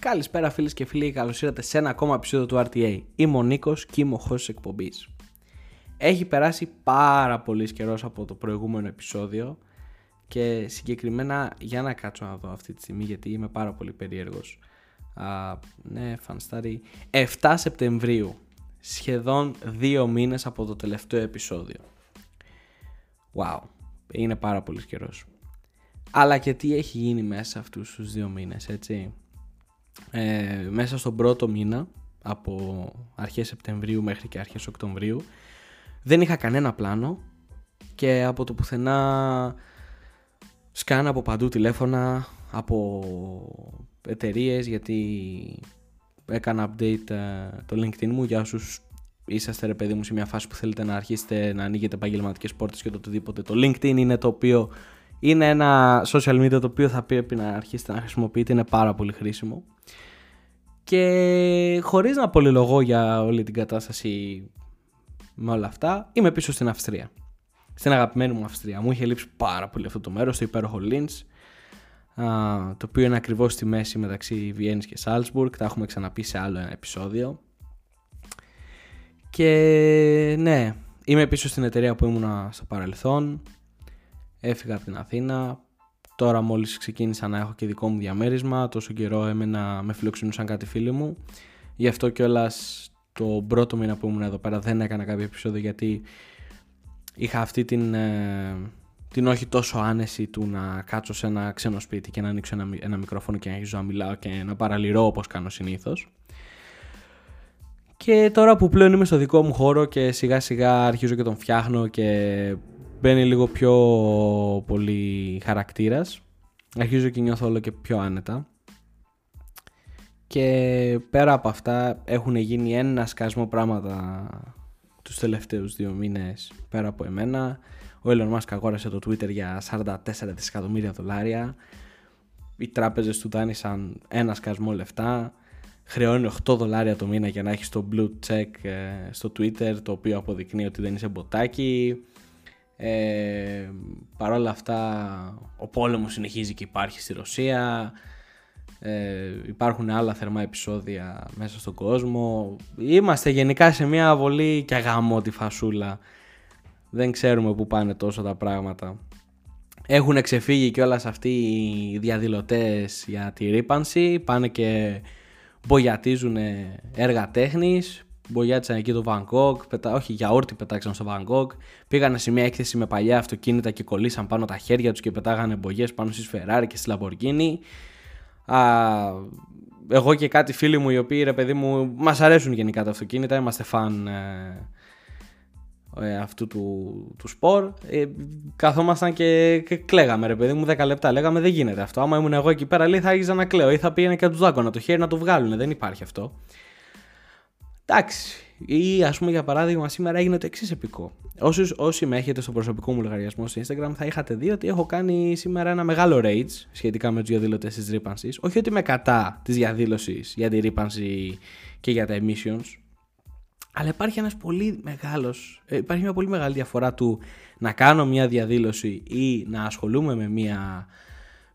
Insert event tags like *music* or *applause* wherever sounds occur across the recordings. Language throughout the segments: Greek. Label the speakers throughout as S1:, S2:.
S1: Καλησπέρα φίλες και φίλοι, καλώς ήρθατε σε ένα ακόμα επεισόδιο του RTA. Είμαι ο Νίκος και είμαι ο host εκπομπής. Έχει περάσει πάρα πολύς καιρός από το προηγούμενο επεισόδιο και συγκεκριμένα για να κάτσω να δω αυτή τη στιγμή γιατί είμαι πάρα πολύ περίεργος. Α, ναι, fun study. 7 Σεπτεμβρίου, σχεδόν δύο μήνες από το τελευταίο επεισόδιο. Wow, είναι πάρα πολύς καιρός. Αλλά και τι έχει γίνει μέσα αυτούς τους δύο μήνες, έτσι; Ε, μέσα στον πρώτο μήνα, από αρχές Σεπτεμβρίου μέχρι και αρχές Οκτωβρίου, δεν είχα κανένα πλάνο και από το πουθενά σκάνα από παντού τηλέφωνα, από εταιρείες γιατί έκανα update ε, το LinkedIn μου για όσους είσαστε ρε παιδί μου σε μια φάση που θέλετε να αρχίσετε να ανοίγετε επαγγελματικές πόρτες και το οτιδήποτε. Το LinkedIn είναι το οποίο είναι ένα social media το οποίο θα πρέπει να αρχίσετε να χρησιμοποιείτε, είναι πάρα πολύ χρήσιμο. Και χωρίς να πολυλογώ για όλη την κατάσταση με όλα αυτά, είμαι πίσω στην Αυστρία. Στην αγαπημένη μου Αυστρία. Μου είχε λείψει πάρα πολύ αυτό το μέρος, το υπέροχο Λίντς, το οποίο είναι ακριβώς στη μέση μεταξύ Βιέννης και Σάλτσμπουργκ. Τα έχουμε ξαναπεί σε άλλο ένα επεισόδιο. Και ναι, είμαι πίσω στην εταιρεία που ήμουνα στο παρελθόν. Έφυγα από την Αθήνα. Τώρα μόλις ξεκίνησα να έχω και δικό μου διαμέρισμα. Τόσο καιρό έμενα με φιλοξενούσαν κάτι φίλοι μου. Γι' αυτό κιόλας το πρώτο μήνα που ήμουν εδώ πέρα δεν έκανα κάποιο επεισόδιο γιατί είχα αυτή την, ε, την όχι τόσο άνεση του να κάτσω σε ένα ξένο σπίτι και να ανοίξω ένα, ένα μικρόφωνο και να αρχίσω να μιλάω και να παραλυρώ όπως κάνω συνήθως. Και τώρα που πλέον είμαι στο δικό μου χώρο και σιγά σιγά αρχίζω και τον φτιάχνω και μπαίνει λίγο πιο πολύ χαρακτήρας, αρχίζω και νιώθω όλο και πιο άνετα. Και πέρα από αυτά έχουν γίνει ένα σκασμό πράγματα τους τελευταίους δύο μήνες πέρα από εμένα. Ο Elon Musk αγόρασε το Twitter για 44 δισεκατομμύρια δολάρια. Οι τράπεζες του δάνεισαν ένα σκασμό λεφτά χρεώνει 8 δολάρια το μήνα για να έχεις το blue check ε, στο Twitter το οποίο αποδεικνύει ότι δεν είσαι μποτάκι ε, Παρ' όλα αυτά ο πόλεμος συνεχίζει και υπάρχει στη Ρωσία. Ε, υπάρχουν άλλα θερμά επεισόδια μέσα στον κόσμο. Είμαστε γενικά σε μια βολή και τη φασούλα. Δεν ξέρουμε που πάνε τόσο τα πράγματα. Έχουν ξεφύγει και όλα αυτοί οι διαδηλωτές για τη ρήπανση. Πάνε και μπογιατίζουν έργα τέχνης, μπογιάτισαν εκεί το Βαγκόκ, πετα... όχι γιαούρτι πετάξαν στο Βαγκόκ, πήγανε σε μια έκθεση με παλιά αυτοκίνητα και κολλήσαν πάνω τα χέρια τους και πετάγανε μπογιές πάνω στις Ferrari και στη Λαμπορκίνη. εγώ και κάτι φίλοι μου οι οποίοι ρε παιδί μου μας αρέσουν γενικά τα αυτοκίνητα, είμαστε φαν ε, ε, αυτού του, του σπορ. Ε, καθόμασταν και, και κλαίγαμε, ρε παιδί μου, 10 λεπτά. Λέγαμε δεν γίνεται αυτό. Άμα ήμουν εγώ εκεί πέρα, λέει θα άρχιζα να κλαίω ή θα πήγαινε και τους δάκωνα το χέρι να το βγάλουν. Δεν υπάρχει αυτό. Εντάξει. Ή ας πούμε για παράδειγμα, σήμερα έγινε το εξής επικό. Όσοι, όσοι με έχετε στο προσωπικό μου λογαριασμό στο Instagram, θα είχατε δει ότι έχω κάνει σήμερα ένα μεγάλο rage σχετικά με τους διαδηλωτές της ρήπανσης. Όχι ότι είμαι κατά της διαδήλωσης για τη ρήπανση και για τα emissions. Αλλά υπάρχει ένας πολύ μεγάλος, ε, υπάρχει μια πολύ μεγάλη διαφορά του να κάνω μια διαδήλωση ή να ασχολούμαι με μια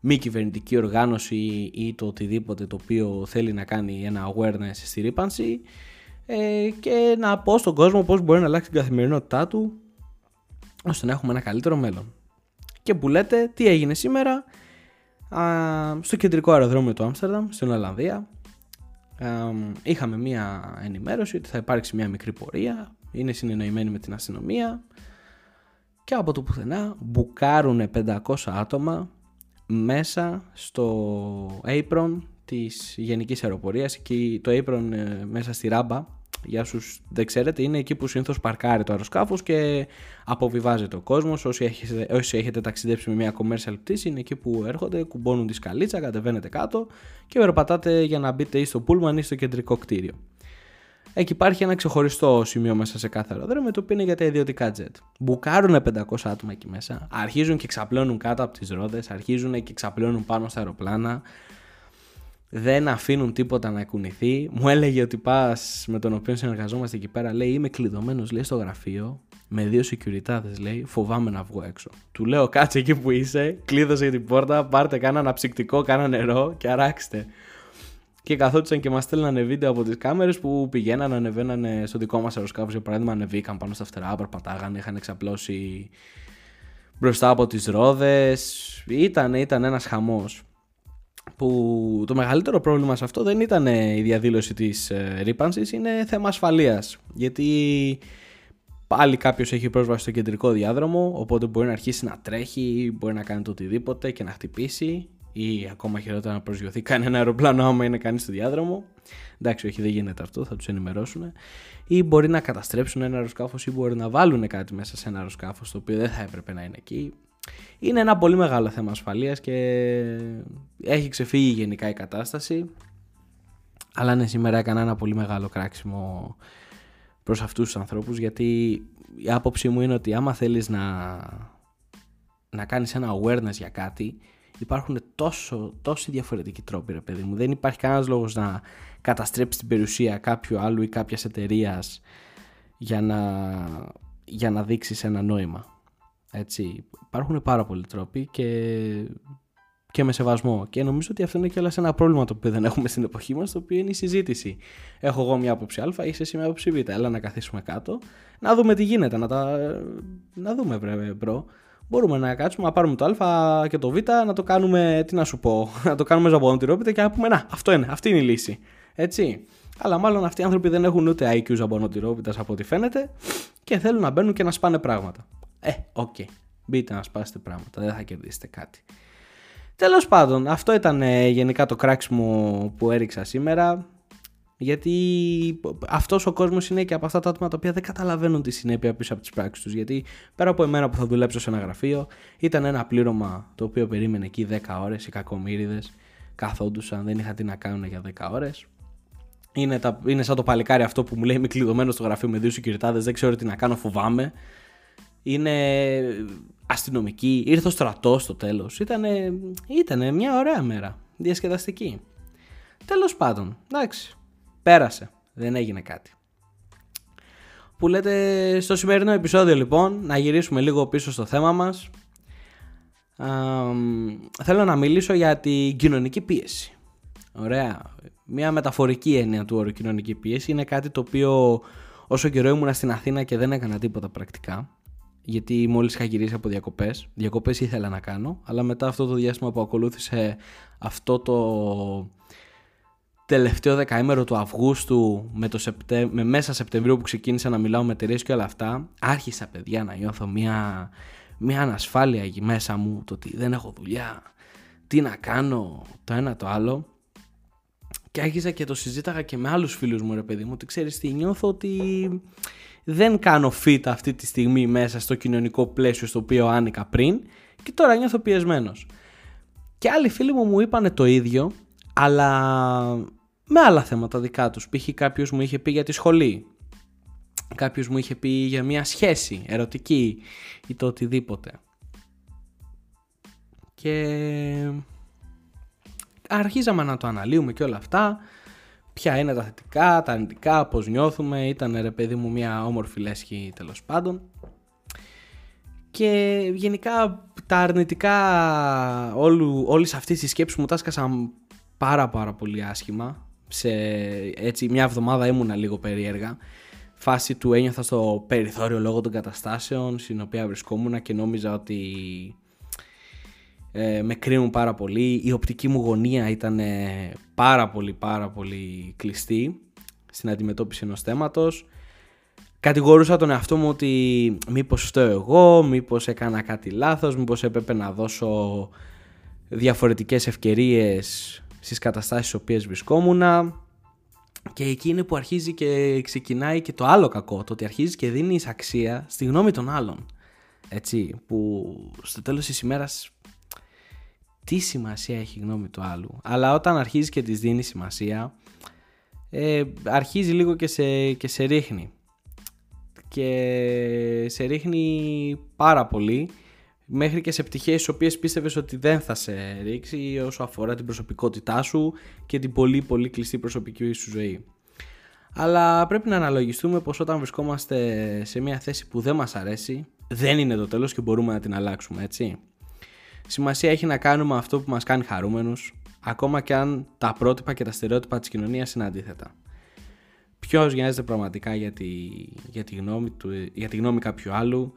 S1: μη κυβερνητική οργάνωση ή το οτιδήποτε το οποίο θέλει να κάνει ένα awareness στη ρήπανση ε, και να πω στον κόσμο πώς μπορεί να αλλάξει την καθημερινότητά του ώστε να έχουμε ένα καλύτερο μέλλον. Και που λέτε, τι έγινε σήμερα α, στο κεντρικό αεροδρόμιο του Άμστερνταμ, στην Ολλανδία. Είχαμε μία ενημέρωση ότι θα υπάρξει μία μικρή πορεία, είναι συνεννοημένοι με την αστυνομία. Και από το πουθενά μπουκάρουν 500 άτομα μέσα στο apron της Γενικής Αεροπορίας. Και το apron ε, μέσα στη ράμπα για όσου δεν ξέρετε, είναι εκεί που συνήθως παρκάρει το αεροσκάφος και αποβιβάζεται ο κόσμος. Όσοι, έχετε, όσοι έχετε ταξιδέψει με μια commercial πτήση, είναι εκεί που έρχονται, κουμπώνουν τη σκαλίτσα, κατεβαίνετε κάτω και περπατάτε για να μπείτε ή στο πούλμαν ή στο κεντρικό κτίριο. Εκεί υπάρχει ένα ξεχωριστό σημείο μέσα σε κάθε αεροδρόμιο το οποίο είναι για τα ιδιωτικά jet. Μπουκάρουν 500 άτομα εκεί μέσα, αρχίζουν και ξαπλώνουν κάτω από τις ρόδες, αρχίζουν και ξαπλώνουν πάνω στα αεροπλάνα, δεν αφήνουν τίποτα να κουνηθεί. Μου έλεγε ότι πας με τον οποίο συνεργαζόμαστε εκεί πέρα, λέει Είμαι κλειδωμένος λέει, στο γραφείο με δύο security λέει, φοβάμαι να βγω έξω. Του λέω κάτσε εκεί που είσαι, κλείδωσε την πόρτα, πάρτε κάνα αναψυκτικό, κάνα νερό και αράξτε. και καθόντουσαν και μας στέλνανε βίντεο από τις κάμερες που πηγαίνανε, ανεβαίνανε στο δικό μας αεροσκάφος. Για παράδειγμα, ανεβήκαν πάνω στα φτερά, περπατάγανε, είχαν εξαπλώσει μπροστά από τις ρόδες. Ήταν, ήταν ένας χαμός. Που το μεγαλύτερο πρόβλημα σε αυτό δεν ήταν η διαδήλωση της ε, ρήπανσης, είναι θέμα ασφαλείας. Γιατί πάλι κάποιος έχει πρόσβαση στο κεντρικό διάδρομο, οπότε μπορεί να αρχίσει να τρέχει, μπορεί να κάνει το οτιδήποτε και να χτυπήσει ή ακόμα χειρότερα να προσγειωθεί κανένα αεροπλάνο άμα είναι κανείς στο διάδρομο. Εντάξει, όχι, δεν γίνεται αυτό, θα τους ενημερώσουν. Ή μπορεί να καταστρέψουν ένα αεροσκάφος ή μπορεί να βάλουν κάτι μέσα σε ένα αεροσκάφος το οποίο δεν θα έπρεπε να είναι εκεί. Είναι ένα πολύ μεγάλο θέμα ασφαλείας και έχει ξεφύγει γενικά η κατάσταση. Αλλά ναι, σήμερα έκανα ένα πολύ μεγάλο κράξιμο προς αυτούς τους ανθρώπους γιατί η άποψή μου είναι ότι άμα θέλεις να, να κάνεις ένα awareness για κάτι υπάρχουν τόσο, τόσοι διαφορετικοί τρόποι, ρε παιδί μου. Δεν υπάρχει κανένας λόγος να καταστρέψει την περιουσία κάποιου άλλου ή κάποιας εταιρείας για να, για να δείξεις ένα νόημα. Έτσι. Υπάρχουν πάρα πολλοί τρόποι και, και με σεβασμό. Και νομίζω ότι αυτό είναι και ένα πρόβλημα το οποίο δεν έχουμε στην εποχή μας, το οποίο είναι η συζήτηση. Έχω εγώ μια άποψη Α, είσαι εσύ μια άποψη Β. Έλα να καθίσουμε κάτω, να δούμε τι γίνεται, να, τα... να δούμε, βρε, bro μπορούμε να κάτσουμε να πάρουμε το Α και το Β, να το κάνουμε, τι να σου πω, να το κάνουμε ζαμπονοτηρόπιτα και να πούμε Να, αυτό είναι, αυτή είναι η λύση. Έτσι. Αλλά μάλλον αυτοί οι άνθρωποι δεν έχουν ούτε IQ ζαμπονοτηρόπιτα από ό,τι φαίνεται και θέλουν να μπαίνουν και να σπάνε πράγματα. Ε, OK. Okay. Μπείτε να σπάσετε πράγματα, δεν θα κερδίσετε κάτι. Τέλος πάντων, αυτό ήταν ε, γενικά το κράξιμο που έριξα σήμερα. Γιατί αυτός ο κόσμος είναι και από αυτά τα άτομα τα οποία δεν καταλαβαίνουν τη συνέπεια πίσω από τις πράξεις τους. Γιατί πέρα από εμένα που θα δουλέψω σε ένα γραφείο, ήταν ένα πλήρωμα το οποίο περίμενε εκεί 10 ώρες. Οι κακομίριδε καθόντουσαν, δεν είχαν τι να κάνουν για 10 ώρες. Είναι, τα, είναι σαν το παλικάρι αυτό που μου λέει Είμαι κλειδωμένος στο γραφείο με δύο συγκυριτάδες, δεν ξέρω τι να κάνω, φοβάμαι. Είναι αστυνομική, ήρθε ο στρατός στο τέλος. Ήταν μια ωραία μέρα. Διασκεδαστική. Τέλος πάντων, εντάξει. Πέρασε. Δεν έγινε κάτι. Που λέτε στο σημερινό επεισόδιο λοιπόν, να γυρίσουμε λίγο πίσω στο θέμα μας. θέλω να μιλήσω για την κοινωνική πίεση. Ωραία. Μια μεταφορική έννοια του όρου κοινωνική πίεση είναι κάτι το οποίο όσο καιρό ήμουν στην Αθήνα και δεν έκανα τίποτα πρακτικά. Γιατί μόλις είχα γυρίσει από διακοπές. Διακοπές ήθελα να κάνω, αλλά μετά αυτό το διάστημα που ακολούθησε αυτό το τελευταίο δεκαήμερο του Αυγούστου με, το με μέσα Σεπτεμβρίου που ξεκίνησα να μιλάω με εταιρείες και όλα αυτά, άρχισα παιδιά να νιώθω μια, μια ανασφάλεια εκεί μέσα μου, το ότι δεν έχω δουλειά, τι να κάνω, το ένα το άλλο. Και άρχισα και το συζήταγα και με άλλους φίλους μου ρε παιδί μου, ότι ξέρεις τι νιώθω ότι δεν κάνω fit αυτή τη στιγμή μέσα στο κοινωνικό πλαίσιο στο οποίο άνοικα πριν και τώρα νιώθω πιεσμένος. Και άλλοι φίλοι μου μου είπανε το ίδιο, αλλά με άλλα θέματα δικά τους. Π.χ. κάποιος μου είχε πει για τη σχολή. Κάποιος μου είχε πει για μια σχέση ερωτική ή το οτιδήποτε. Και αρχίζαμε να το αναλύουμε και όλα αυτά. Ποια είναι τα θετικά, τα αρνητικά, πώς νιώθουμε. Ήταν ρε παιδί μου μια όμορφη λέσχη τέλος πάντων. Και γενικά τα αρνητικά όλου, όλης αυτής της σκέψης μου τα σκάσαν πάρα πάρα πολύ άσχημα σε έτσι μια εβδομάδα ήμουνα λίγο περίεργα φάση του ένιωθα στο περιθώριο λόγω των καταστάσεων στην οποία βρισκόμουν και νόμιζα ότι ε, με κρίνουν πάρα πολύ. Η οπτική μου γωνία ήταν πάρα πολύ πάρα πολύ κλειστή στην αντιμετώπιση ενός θέματος. Κατηγορούσα τον εαυτό μου ότι μήπως φταίω εγώ, μήπως έκανα κάτι λάθος, μήπως έπρεπε να δώσω διαφορετικές ευκαιρίες στις καταστάσεις στις οποίες βρισκόμουν και εκεί είναι που αρχίζει και ξεκινάει και το άλλο κακό, το ότι αρχίζει και δίνεις αξία στη γνώμη των άλλων. Έτσι, που στο τέλος της ημέρας τι σημασία έχει η γνώμη του άλλου. Αλλά όταν αρχίζει και της δίνει σημασία, ε, αρχίζει λίγο και σε, και σε ρίχνει. Και σε ρίχνει πάρα πολύ μέχρι και σε πτυχές τις οποίες πίστευες ότι δεν θα σε ρίξει όσο αφορά την προσωπικότητά σου και την πολύ πολύ κλειστή προσωπική σου ζωή. Αλλά πρέπει να αναλογιστούμε πως όταν βρισκόμαστε σε μια θέση που δεν μας αρέσει δεν είναι το τέλος και μπορούμε να την αλλάξουμε έτσι. Σημασία έχει να κάνουμε αυτό που μας κάνει χαρούμενους ακόμα και αν τα πρότυπα και τα στερεότυπα της κοινωνίας είναι αντίθετα. Ποιος νοιάζεται πραγματικά για τη, για, τη γνώμη του, για τη γνώμη κάποιου άλλου,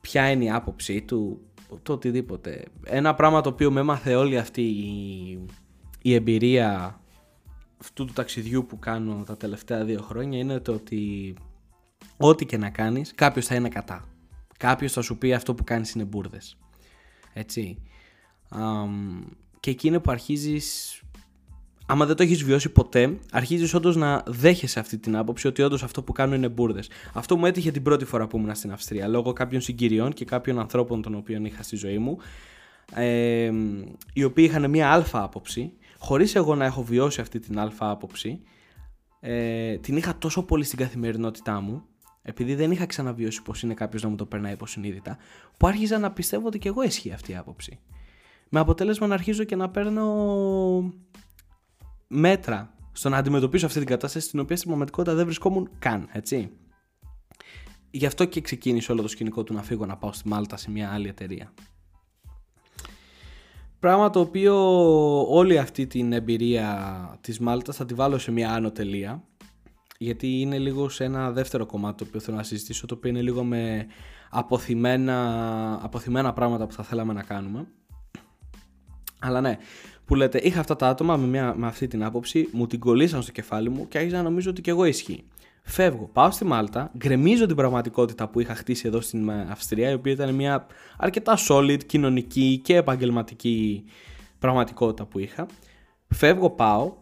S1: ποια είναι η άποψή του, το οτιδήποτε. Ένα πράγμα το οποίο με έμαθε όλη αυτή η, η εμπειρία αυτού του ταξιδιού που κάνω τα τελευταία δύο χρόνια είναι το ότι ό,τι και να κάνεις κάποιος θα είναι κατά. Κάποιος θα σου πει αυτό που κάνεις είναι μπουρδες. Έτσι. και εκεί είναι που αρχίζεις άμα δεν το έχεις βιώσει ποτέ, αρχίζεις όντως να δέχεσαι αυτή την άποψη ότι όντως αυτό που κάνω είναι μπουρδες. Αυτό μου έτυχε την πρώτη φορά που ήμουν στην Αυστρία, λόγω κάποιων συγκυριών και κάποιων ανθρώπων των οποίων είχα στη ζωή μου, ε, οι οποίοι είχαν μία αλφα άποψη, χωρίς εγώ να έχω βιώσει αυτή την αλφα άποψη, ε, την είχα τόσο πολύ στην καθημερινότητά μου, επειδή δεν είχα ξαναβιώσει πώ είναι κάποιος να μου το περνάει υποσυνείδητα, που άρχιζα να πιστεύω ότι και εγώ ισχύει αυτή η άποψη. Με αποτέλεσμα να αρχίζω και να παίρνω μέτρα στο να αντιμετωπίσω αυτή την κατάσταση στην οποία στην πραγματικότητα δεν βρισκόμουν καν, έτσι. Γι' αυτό και ξεκίνησε όλο το σκηνικό του να φύγω να πάω στη Μάλτα σε μια άλλη εταιρεία. Πράγμα το οποίο όλη αυτή την εμπειρία της Μάλτας θα τη βάλω σε μια άνω τελεία γιατί είναι λίγο σε ένα δεύτερο κομμάτι το οποίο θέλω να συζητήσω το οποίο είναι λίγο με αποθυμένα, αποθυμένα πράγματα που θα θέλαμε να κάνουμε. Αλλά ναι, που λέτε είχα αυτά τα άτομα με, μια, με αυτή την άποψη, μου την κολλήσαν στο κεφάλι μου και άρχισα να νομίζω ότι και εγώ ισχύει. Φεύγω, πάω στη Μάλτα, γκρεμίζω την πραγματικότητα που είχα χτίσει εδώ στην Αυστρία, η οποία ήταν μια αρκετά solid κοινωνική και επαγγελματική πραγματικότητα που είχα. Φεύγω, πάω,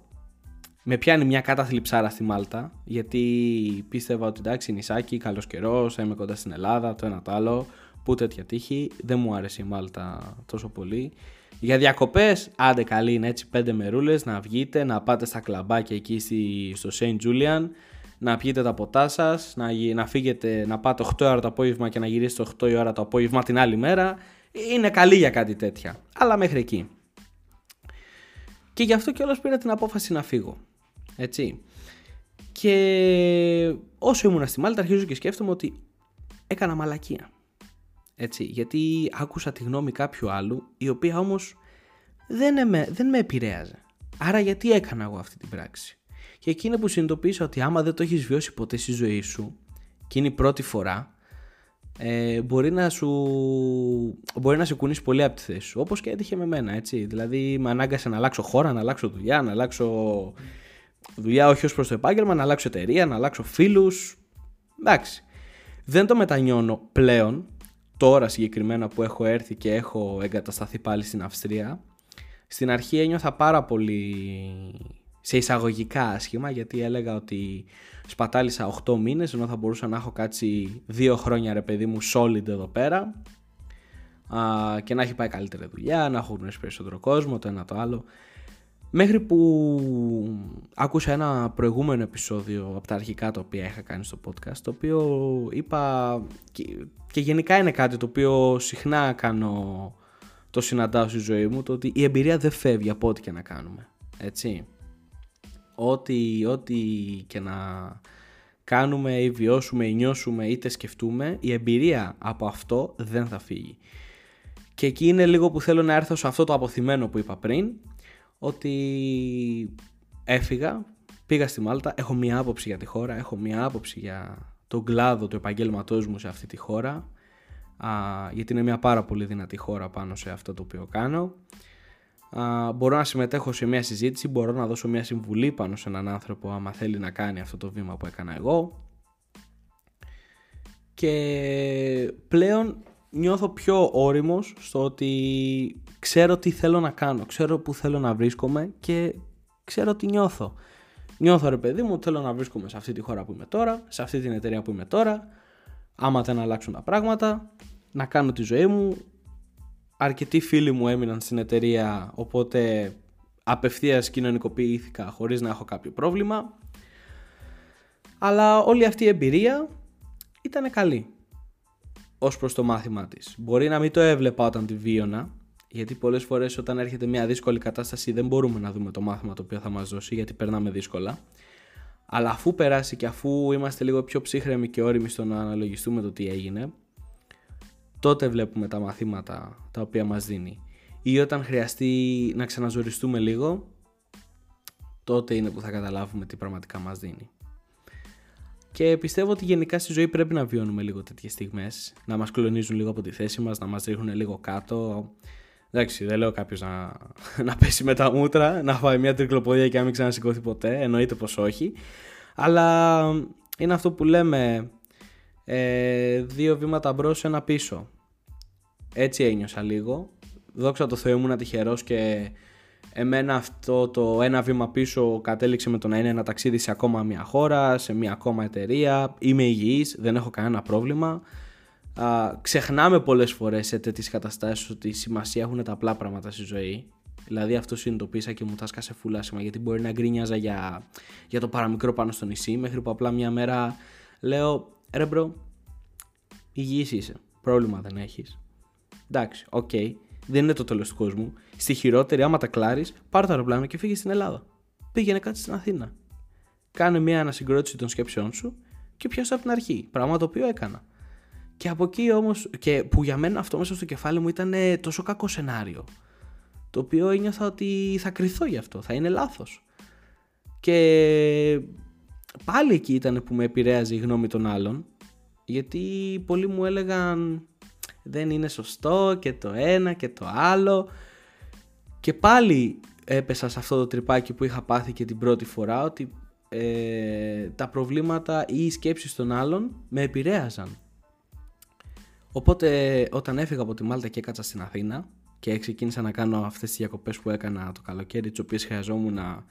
S1: με πιάνει μια κατάθλιψάρα στη Μάλτα, γιατί πίστευα ότι εντάξει, νησάκι, καλός καιρός, θα είμαι κοντά στην Ελλάδα, το ένα το άλλο, που τέτοια τύχη. Δεν μου άρεσε η Μάλτα τόσο πολύ. Για διακοπές, άντε καλή είναι έτσι πέντε μερούλες να βγείτε, να πάτε στα κλαμπάκια εκεί στο St. Julian, να πιείτε τα ποτά σας, να, να φύγετε να πάτε 8 ώρα το απόγευμα και να γυρίσετε 8 η ώρα το απόγευμα την άλλη μέρα. Είναι καλή για κάτι τέτοια. Αλλά μέχρι εκεί. Και γι' αυτό κιόλας πήρα την απόφαση να φύγω. Έτσι. Και όσο ήμουν στη Μάλτα αρχίζω και σκέφτομαι ότι έκανα μαλακία. Έτσι, γιατί άκουσα τη γνώμη κάποιου άλλου, η οποία όμως δεν με, δεν με επηρέαζε. Άρα γιατί έκανα εγώ αυτή την πράξη; Και εκείνη που συνειδητοποίησα ότι άμα δεν το έχεις βιώσει ποτέ στη ζωή σου και είναι η πρώτη φορά, ε, μπορεί, να σου, μπορεί να σε κουνήσει πολύ από τη θέση σου. Όπως και έτυχε με μένα, έτσι. Δηλαδή με ανάγκασε να αλλάξω χώρα, να αλλάξω δουλειά, να αλλάξω δουλειά όχι ως προς το επάγγελμα, να αλλάξω εταιρεία, να αλλάξω φίλους. Εντάξει. Δεν το μετανιώνω πλέον τώρα συγκεκριμένα που έχω έρθει και έχω εγκατασταθεί πάλι στην Αυστρία, στην αρχή ένιωθα πάρα πολύ σε εισαγωγικά άσχημα γιατί έλεγα ότι σπατάλησα 8 μήνες ενώ θα μπορούσα να έχω κάτσει 2 χρόνια ρε παιδί μου solid εδώ πέρα α, και να έχει πάει καλύτερη δουλειά, να έχω γνωρίσει περισσότερο κόσμο, το ένα το άλλο. Μέχρι που άκουσα ένα προηγούμενο επεισόδιο από τα αρχικά τα οποία είχα κάνει στο podcast το οποίο είπα και, γενικά είναι κάτι το οποίο συχνά κάνω το συναντάω στη ζωή μου το ότι η εμπειρία δεν φεύγει από ό,τι και να κάνουμε έτσι. Ό,τι, ό,τι και να κάνουμε ή βιώσουμε ή νιώσουμε είτε σκεφτούμε η εμπειρία από αυτό δεν θα φύγει. Και εκεί είναι λίγο που θέλω να έρθω σε αυτό το αποθυμένο που είπα πριν ότι έφυγα, πήγα στη Μάλτα, έχω μία άποψη για τη χώρα, έχω μία άποψη για τον κλάδο του επαγγέλματός μου σε αυτή τη χώρα, α, γιατί είναι μια πάρα πολύ δυνατή χώρα πάνω σε αυτό το οποίο κάνω. Α, μπορώ να συμμετέχω σε μια συζήτηση, μπορώ να δώσω μια συμβουλή πάνω σε έναν άνθρωπο άμα θέλει να κάνει αυτό το βήμα που έκανα εγώ. Και πλέον νιώθω πιο όριμος στο ότι ξέρω τι θέλω να κάνω, ξέρω που θέλω να βρίσκομαι και ξέρω τι νιώθω. Νιώθω ρε παιδί μου, θέλω να βρίσκομαι σε αυτή τη χώρα που είμαι τώρα, σε αυτή την εταιρεία που είμαι τώρα, άμα δεν αλλάξουν τα πράγματα, να κάνω τη ζωή μου. Αρκετοί φίλοι μου έμειναν στην εταιρεία, οπότε απευθείας κοινωνικοποιήθηκα χωρίς να έχω κάποιο πρόβλημα. Αλλά όλη αυτή η εμπειρία ήταν καλή ως προς το μάθημά της. Μπορεί να μην το έβλεπα όταν τη βίωνα, γιατί πολλές φορές όταν έρχεται μια δύσκολη κατάσταση δεν μπορούμε να δούμε το μάθημα το οποίο θα μας δώσει, γιατί περνάμε δύσκολα. Αλλά αφού περάσει και αφού είμαστε λίγο πιο ψύχρεμοι και όριμοι στο να αναλογιστούμε το τι έγινε, τότε βλέπουμε τα μαθήματα τα οποία μας δίνει. ή όταν χρειαστεί να ξαναζοριστούμε λίγο, τότε είναι που θα καταλάβουμε τι πραγματικά μας δίνει. Και πιστεύω ότι γενικά στη ζωή πρέπει να βιώνουμε λίγο τέτοιες στιγμές. Να μας κλονίζουν λίγο από τη θέση μας, να μας ρίχνουν λίγο κάτω. Εντάξει, δεν λέω κάποιος να, *laughs* να πέσει με τα μούτρα, να φάει μια τρικλοποδία και να μην ξανασηκώθει ποτέ. Εννοείται πως όχι. Αλλά είναι αυτό που λέμε ε, δύο βήματα μπρος, ένα πίσω. Έτσι ένιωσα λίγο. Δόξα τω Θεώ ήμουν τυχερός και εμένα αυτό το ένα βήμα πίσω κατέληξε με το να είναι ένα ταξίδι σε ακόμα μια χώρα, σε μια ακόμα εταιρεία. Είμαι υγιής, δεν έχω κανένα πρόβλημα. Α, ξεχνάμε πολλές φορές σε τέτοιες καταστάσεις ότι σημασία έχουν τα απλά πράγματα στη ζωή. Δηλαδή αυτό συνειδητοποίησα και μου τα σκάσε φουλ άσχημα γιατί μπορεί να γκρίνιαζα για, για το παραμικρό πάνω στο νησί μέχρι που απλά μια μέρα λέω ρε bro, υγιής είσαι, πρόβλημα δεν έχεις. Εντάξει, OK, okay δεν είναι το τέλος του κόσμου. Στη χειρότερη, άμα κλατάρεις, πάρε το αεροπλάνο και φύγεις στην Ελλάδα. Πήγαινε κάτι στην Αθήνα. Κάνε μια ανασυγκρότηση των σκέψεών σου και πιάσω από την αρχή. Πράγμα το οποίο έκανα. Και από εκεί όμως, και που για μένα αυτό μέσα στο κεφάλι μου ήταν τόσο κακό σενάριο. Το οποίο ένιωθα ότι θα κρυθώ γι' αυτό, θα είναι λάθος. Και πάλι εκεί ήταν που με επηρέαζε η γνώμη των άλλων. Γιατί πολλοί μου έλεγαν δεν είναι σωστό και το ένα και το άλλο και πάλι έπεσα σε αυτό το τρυπάκι που είχα πάθει και την πρώτη φορά ότι ε, τα προβλήματα ή οι σκέψεις των άλλων με επηρέαζαν. Οπότε όταν έφυγα από τη Μάλτα και έκατσα στην Αθήνα και ξεκίνησα να κάνω αυτές τις διακοπές που έκανα το καλοκαίρι τις οποίες χρειαζόμουν να,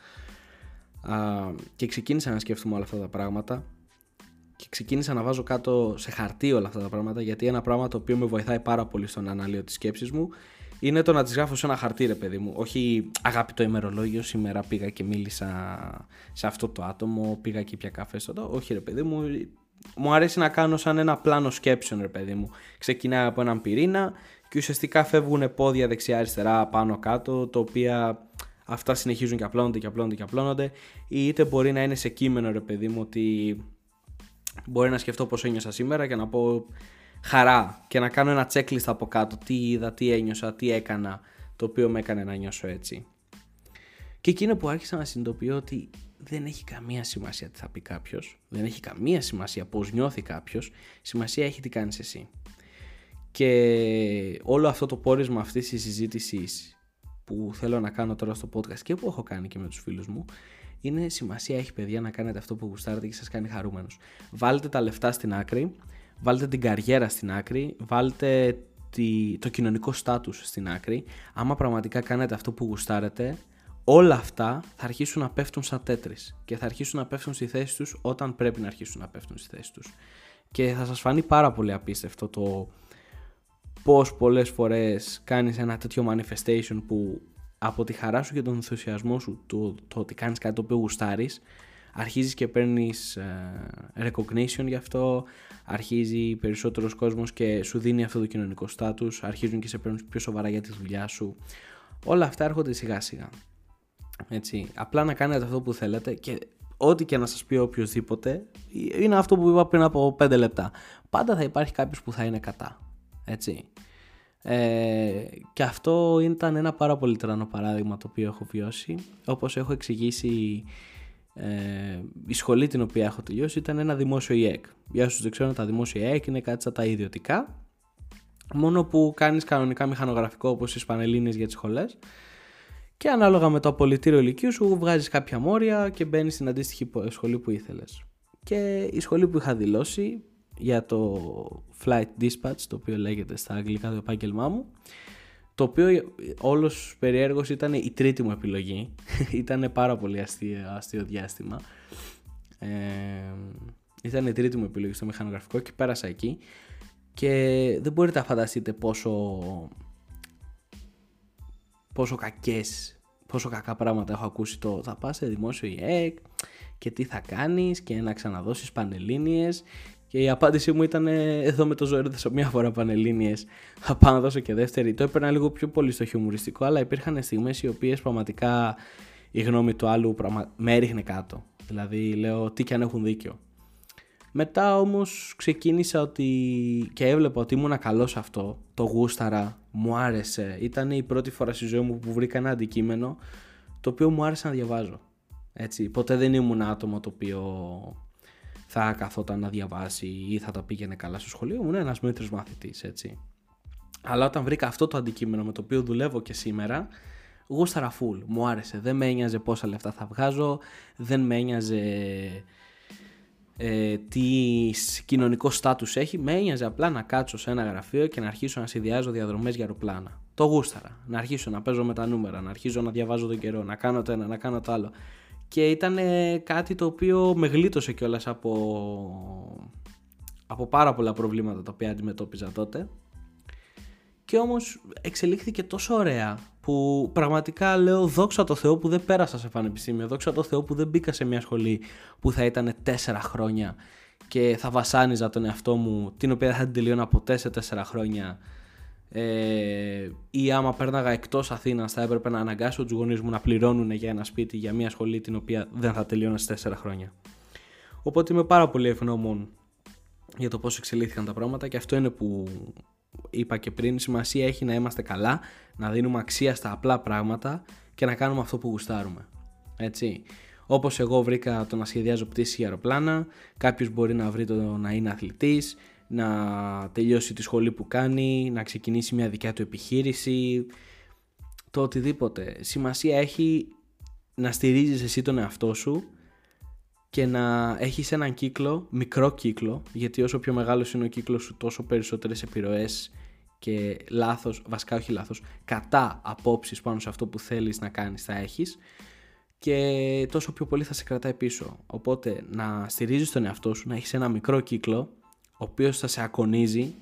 S1: και ξεκίνησα να σκέφτομαι όλα αυτά τα πράγματα και ξεκίνησα να βάζω κάτω σε χαρτί όλα αυτά τα πράγματα γιατί ένα πράγμα το οποίο με βοηθάει πάρα πολύ στον αναλύο τη σκέψη μου είναι το να τις γράφω σε ένα χαρτί, ρε παιδί μου. Όχι αγαπητό ημερολόγιο, σήμερα πήγα και μίλησα σε αυτό το άτομο, πήγα και πια καφέ στο Όχι, ρε παιδί μου, μου αρέσει να κάνω σαν ένα πλάνο σκέψεων, ρε παιδί μου. Ξεκινάει από έναν πυρήνα και ουσιαστικά φεύγουν πόδια δεξιά-αριστερά, πάνω-κάτω, τα οποία αυτά συνεχίζουν και απλώνονται και απλώνονται και απλώνονται. Ή είτε μπορεί να είναι σε κείμενο, ρε παιδί μου, ότι μπορεί να σκεφτώ πώς ένιωσα σήμερα και να πω χαρά και να κάνω ένα checklist από κάτω τι είδα, τι ένιωσα, τι έκανα το οποίο με έκανε να νιώσω έτσι. Και εκείνο που άρχισα να συνειδητοποιώ ότι δεν έχει καμία σημασία τι θα πει κάποιος, δεν έχει καμία σημασία πώς νιώθει κάποιος, σημασία έχει τι κάνεις εσύ. Και όλο αυτό το πόρισμα αυτής της συζήτησης που θέλω να κάνω τώρα στο podcast και που έχω κάνει και με τους φίλους μου είναι σημασία έχει παιδιά να κάνετε αυτό που γουστάρετε και σας κάνει χαρούμενος. Βάλτε τα λεφτά στην άκρη, βάλτε την καριέρα στην άκρη, βάλτε το κοινωνικό στάτους στην άκρη. Άμα πραγματικά κάνετε αυτό που γουστάρετε, όλα αυτά θα αρχίσουν να πέφτουν σαν τέτρις και θα αρχίσουν να πέφτουν στη θέση τους όταν πρέπει να αρχίσουν να πέφτουν στη θέση τους. Και θα σας φανεί πάρα πολύ απίστευτο το πώς πολλές φορές κάνεις ένα τέτοιο manifestation που από τη χαρά σου και τον ενθουσιασμό σου το, το ότι κάνεις κάτι το οποίο γουστάρεις αρχίζεις και παίρνεις uh, recognition γι' αυτό αρχίζει περισσότερος κόσμος και σου δίνει αυτό το κοινωνικό στάτους αρχίζουν και σε παίρνουν πιο σοβαρά για τη δουλειά σου όλα αυτά έρχονται σιγά σιγά έτσι, απλά να κάνετε αυτό που θέλετε και ό,τι και να σας πει οποιοδήποτε είναι αυτό που είπα πριν από 5 λεπτά πάντα θα υπάρχει κάποιος που θα είναι κατά έτσι ε, και αυτό ήταν ένα πάρα πολύ τρανό παράδειγμα το οποίο έχω βιώσει. Όπως έχω εξηγήσει ε, η σχολή την οποία έχω τελειώσει ήταν ένα δημόσιο ΙΕΚ. Για όσους δεν ξέρουν τα δημόσια ΙΕΚ είναι κάτι σαν τα ιδιωτικά μόνο που κάνεις κανονικά μηχανογραφικό όπως στις Πανελλήνιες για τις σχολές και ανάλογα με το απολυτήριο ηλικίου σου βγάζεις κάποια μόρια και μπαίνεις στην αντίστοιχη σχολή που ήθελες. Και η σχολή που είχα δηλώσει για το Flight Dispatch, το οποίο λέγεται στα αγγλικά το επάγγελμά μου, το οποίο όλος περιέργως ήταν η τρίτη μου επιλογή. *laughs* ήταν πάρα πολύ αστείο, αστείο διάστημα. Ε, ήταν η τρίτη μου επιλογή στο μηχανογραφικό και πέρασα εκεί και δεν μπορείτε να φανταστείτε πόσο πόσο κακές πόσο κακά πράγματα έχω ακούσει το θα πας σε δημόσιο ΙΕΚ και τι θα κάνεις και να ξαναδώσεις πανελλήνιες και η απάντησή μου ήταν εδώ με το ζόρι δώσω μία φορά πανελλήνιες, θα πάω να δώσω και δεύτερη. Το έπαιρνα λίγο πιο πολύ στο χιουμοριστικό, αλλά υπήρχαν στιγμές οι οποίες πραγματικά η γνώμη του άλλου πραγμα... με έριχνε κάτω. Δηλαδή λέω τι και αν έχουν δίκιο. Μετά όμως ξεκίνησα ότι και έβλεπα ότι ήμουν καλός σε αυτό, το γούσταρα, μου άρεσε. Ήταν η πρώτη φορά στη ζωή μου που βρήκα ένα αντικείμενο το οποίο μου άρεσε να διαβάζω. Έτσι, ποτέ δεν ήμουν άτομο το οποίο θα καθόταν να διαβάσει ή θα τα πήγαινε καλά στο σχολείο. Ήμουν ένας μέτρης μαθητής, έτσι. Αλλά όταν βρήκα αυτό το αντικείμενο με το οποίο δουλεύω και σήμερα, γούσταρα φουλ, μου άρεσε. Δεν με ένοιαζε πόσα λεφτά θα βγάζω, δεν με ένοιαζε ε, τι κοινωνικό στάτους έχει, με ένοιαζε απλά να κάτσω σε ένα γραφείο και να αρχίσω να συνδυάζω διαδρομές για αεροπλάνα. Το γούσταρα. Να αρχίσω να παίζω με τα νούμερα, να αρχίζω να διαβάζω τον καιρό, να κάνω το ένα, να κάνω το άλλο. Και ήταν κάτι το οποίο με γλίτωσε κιόλας από, από πάρα πολλά προβλήματα τα οποία αντιμετώπιζα τότε. Και όμως εξελίχθηκε τόσο ωραία που πραγματικά λέω δόξα τω Θεώ που δεν πέρασα σε πανεπιστήμιο, δόξα τω Θεώ που δεν μπήκα σε μια σχολή που θα ήταν τέσσερα χρόνια και θα βασάνιζα τον εαυτό μου, την οποία θα την τελειώνα ποτέ σε τέσσερα χρόνια ε, ή άμα πέρναγα εκτός Αθήνας θα έπρεπε να αναγκάσω τους γονείς μου να πληρώνουν για ένα σπίτι για μια σχολή την οποία δεν θα τελειώνα σε τέσσερα χρόνια. Οπότε είμαι πάρα πολύ ευγνώμων για το πώς εξελίχθηκαν τα πράγματα και αυτό είναι που είπα και πριν, σημασία έχει να είμαστε καλά, να δίνουμε αξία στα απλά πράγματα και να κάνουμε αυτό που γουστάρουμε. Έτσι. Όπως εγώ βρήκα το να σχεδιάζω πτήσεις για αεροπλάνα, κάποιος μπορεί να βρει το να είναι αθλητής, να τελειώσει τη σχολή που κάνει, να ξεκινήσει μια δικιά του επιχείρηση, το οτιδήποτε. Σημασία έχει να στηρίζεις εσύ τον εαυτό σου και να έχεις έναν κύκλο, μικρό κύκλο, γιατί όσο πιο μεγάλος είναι ο κύκλος σου τόσο περισσότερες επιρροές και λάθος, βασικά όχι λάθος, κατά απόψεις πάνω σε αυτό που θέλεις να κάνεις θα έχεις. Και τόσο πιο πολύ θα σε κρατάει πίσω. Οπότε να στηρίζεις τον εαυτό σου, να έχεις ένα μικρό κύκλο, ο οποίος θα σε ακονίζει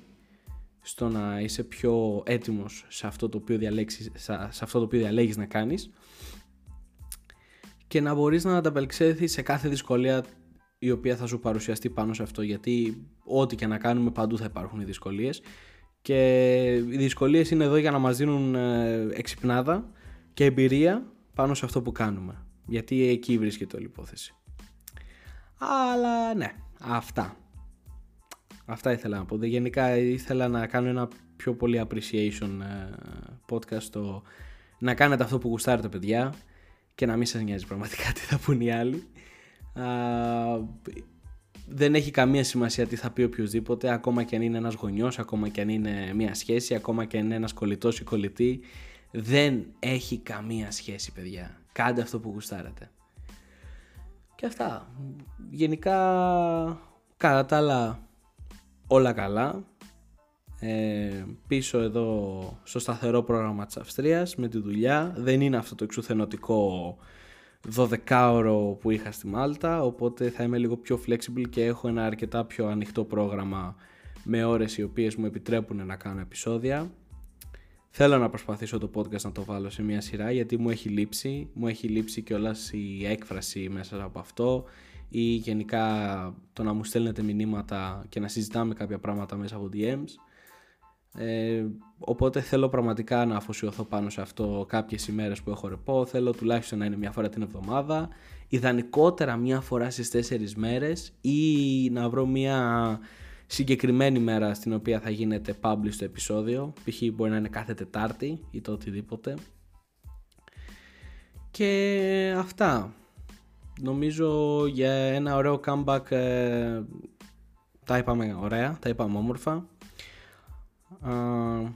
S1: στο να είσαι πιο έτοιμος σε αυτό το οποίο, διαλέξεις, σε αυτό το οποίο διαλέγεις να κάνεις. Και να μπορείς να ανταπεξέλθεις σε κάθε δυσκολία η οποία θα σου παρουσιαστεί πάνω σε αυτό γιατί ό,τι και να κάνουμε παντού θα υπάρχουν οι δυσκολίες και οι δυσκολίες είναι εδώ για να μας δίνουν ε, εξυπνάδα και εμπειρία πάνω σε αυτό που κάνουμε. Γιατί εκεί βρίσκεται όλη η υπόθεση. Αλλά ναι, αυτά. Αυτά ήθελα να πω. Γενικά ήθελα να κάνω ένα πιο πολύ appreciation ε, podcast το να κάνετε αυτό που γουστάρετε παιδιά και να μην σας νοιάζει πραγματικά *laughs* τι θα πούν οι άλλοι. Α, δεν έχει καμία σημασία τι θα πει οποιοδήποτε, ακόμα και αν είναι ένας γονιός, ακόμα και αν είναι μια σχέση, ακόμα και αν είναι ένας κολλητός ή κολλητή. Δεν έχει καμία σχέση παιδιά. Κάντε αυτό που γουστάρετε. Και αυτά. Γενικά, κατά τα άλλα, όλα καλά. Ε, πίσω εδώ στο σταθερό πρόγραμμα της Αυστρίας με τη δουλειά δεν είναι αυτό το εξουθενωτικό 12ωρο που είχα στη Μάλτα οπότε θα είμαι λίγο πιο flexible και έχω ένα αρκετά πιο ανοιχτό πρόγραμμα με ώρες οι οποίες μου επιτρέπουν να κάνω επεισόδια. Θέλω να προσπαθήσω το podcast να το βάλω σε μια σειρά γιατί μου έχει λείψει, μου έχει λείψει και όλα η έκφραση μέσα από αυτό ή γενικά το να μου στέλνετε μηνύματα και να συζητάμε κάποια πράγματα μέσα από DMs ε, οπότε θέλω πραγματικά να αφοσιωθώ πάνω σε αυτό κάποιες ημέρες που έχω ρεπό. Θέλω τουλάχιστον να είναι μια φορά την εβδομάδα. Ιδανικότερα μια φορά στις τέσσερις μέρες ή να βρω μια συγκεκριμένη μέρα στην οποία θα γίνεται publish το επεισόδιο. Π.χ. μπορεί να είναι κάθε Τετάρτη ή το οτιδήποτε. Και αυτά. Νομίζω για ένα ωραίο comeback ε, τα είπαμε ωραία, τα είπαμε όμορφα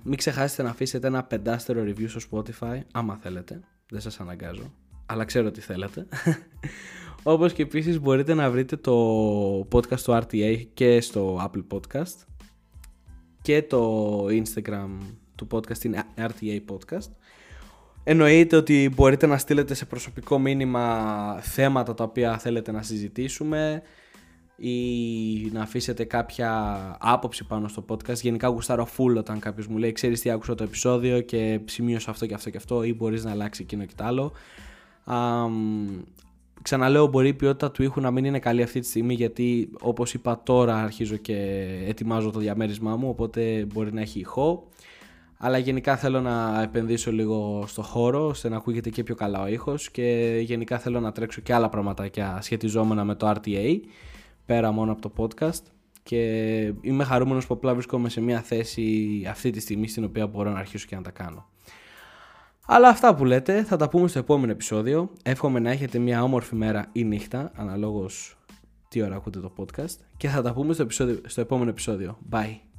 S1: μην ξεχάσετε να αφήσετε ένα πεντάστερο review στο Spotify, άμα θέλετε. Δεν σας αναγκάζω, αλλά ξέρω τι θέλετε. *laughs* Όπως και επίσης μπορείτε να βρείτε το podcast του RTA και στο Apple Podcast και το Instagram του podcast είναι RTA Podcast. Εννοείται ότι μπορείτε να στείλετε σε προσωπικό μήνυμα θέματα τα οποία θέλετε να συζητήσουμε ή να αφήσετε κάποια άποψη πάνω στο podcast. Γενικά γουστάρω full όταν κάποιος μου λέει ξέρεις τι άκουσα το επεισόδιο και σημείωσα αυτό και αυτό και αυτό ή μπορείς να αλλάξει εκείνο και το άλλο. ξαναλέω μπορεί η ποιότητα του ήχου να μην είναι καλή αυτή τη στιγμή γιατί όπως είπα τώρα αρχίζω και ετοιμάζω το διαμέρισμά μου οπότε μπορεί να έχει ηχό. Αλλά γενικά θέλω να επενδύσω λίγο στο χώρο ώστε να ακούγεται και πιο καλά ο ήχος και γενικά θέλω να τρέξω και άλλα πραγματάκια σχετιζόμενα με το RTA πέρα μόνο από το podcast και είμαι χαρούμενος που απλά βρίσκομαι σε μια θέση αυτή τη στιγμή στην οποία μπορώ να αρχίσω και να τα κάνω. Αλλά αυτά που λέτε θα τα πούμε στο επόμενο επεισόδιο. Εύχομαι να έχετε μια όμορφη μέρα ή νύχτα, αναλόγως τι ώρα ακούτε το podcast. Και θα τα πούμε στο, επεισόδιο, στο επόμενο επεισόδιο. Bye.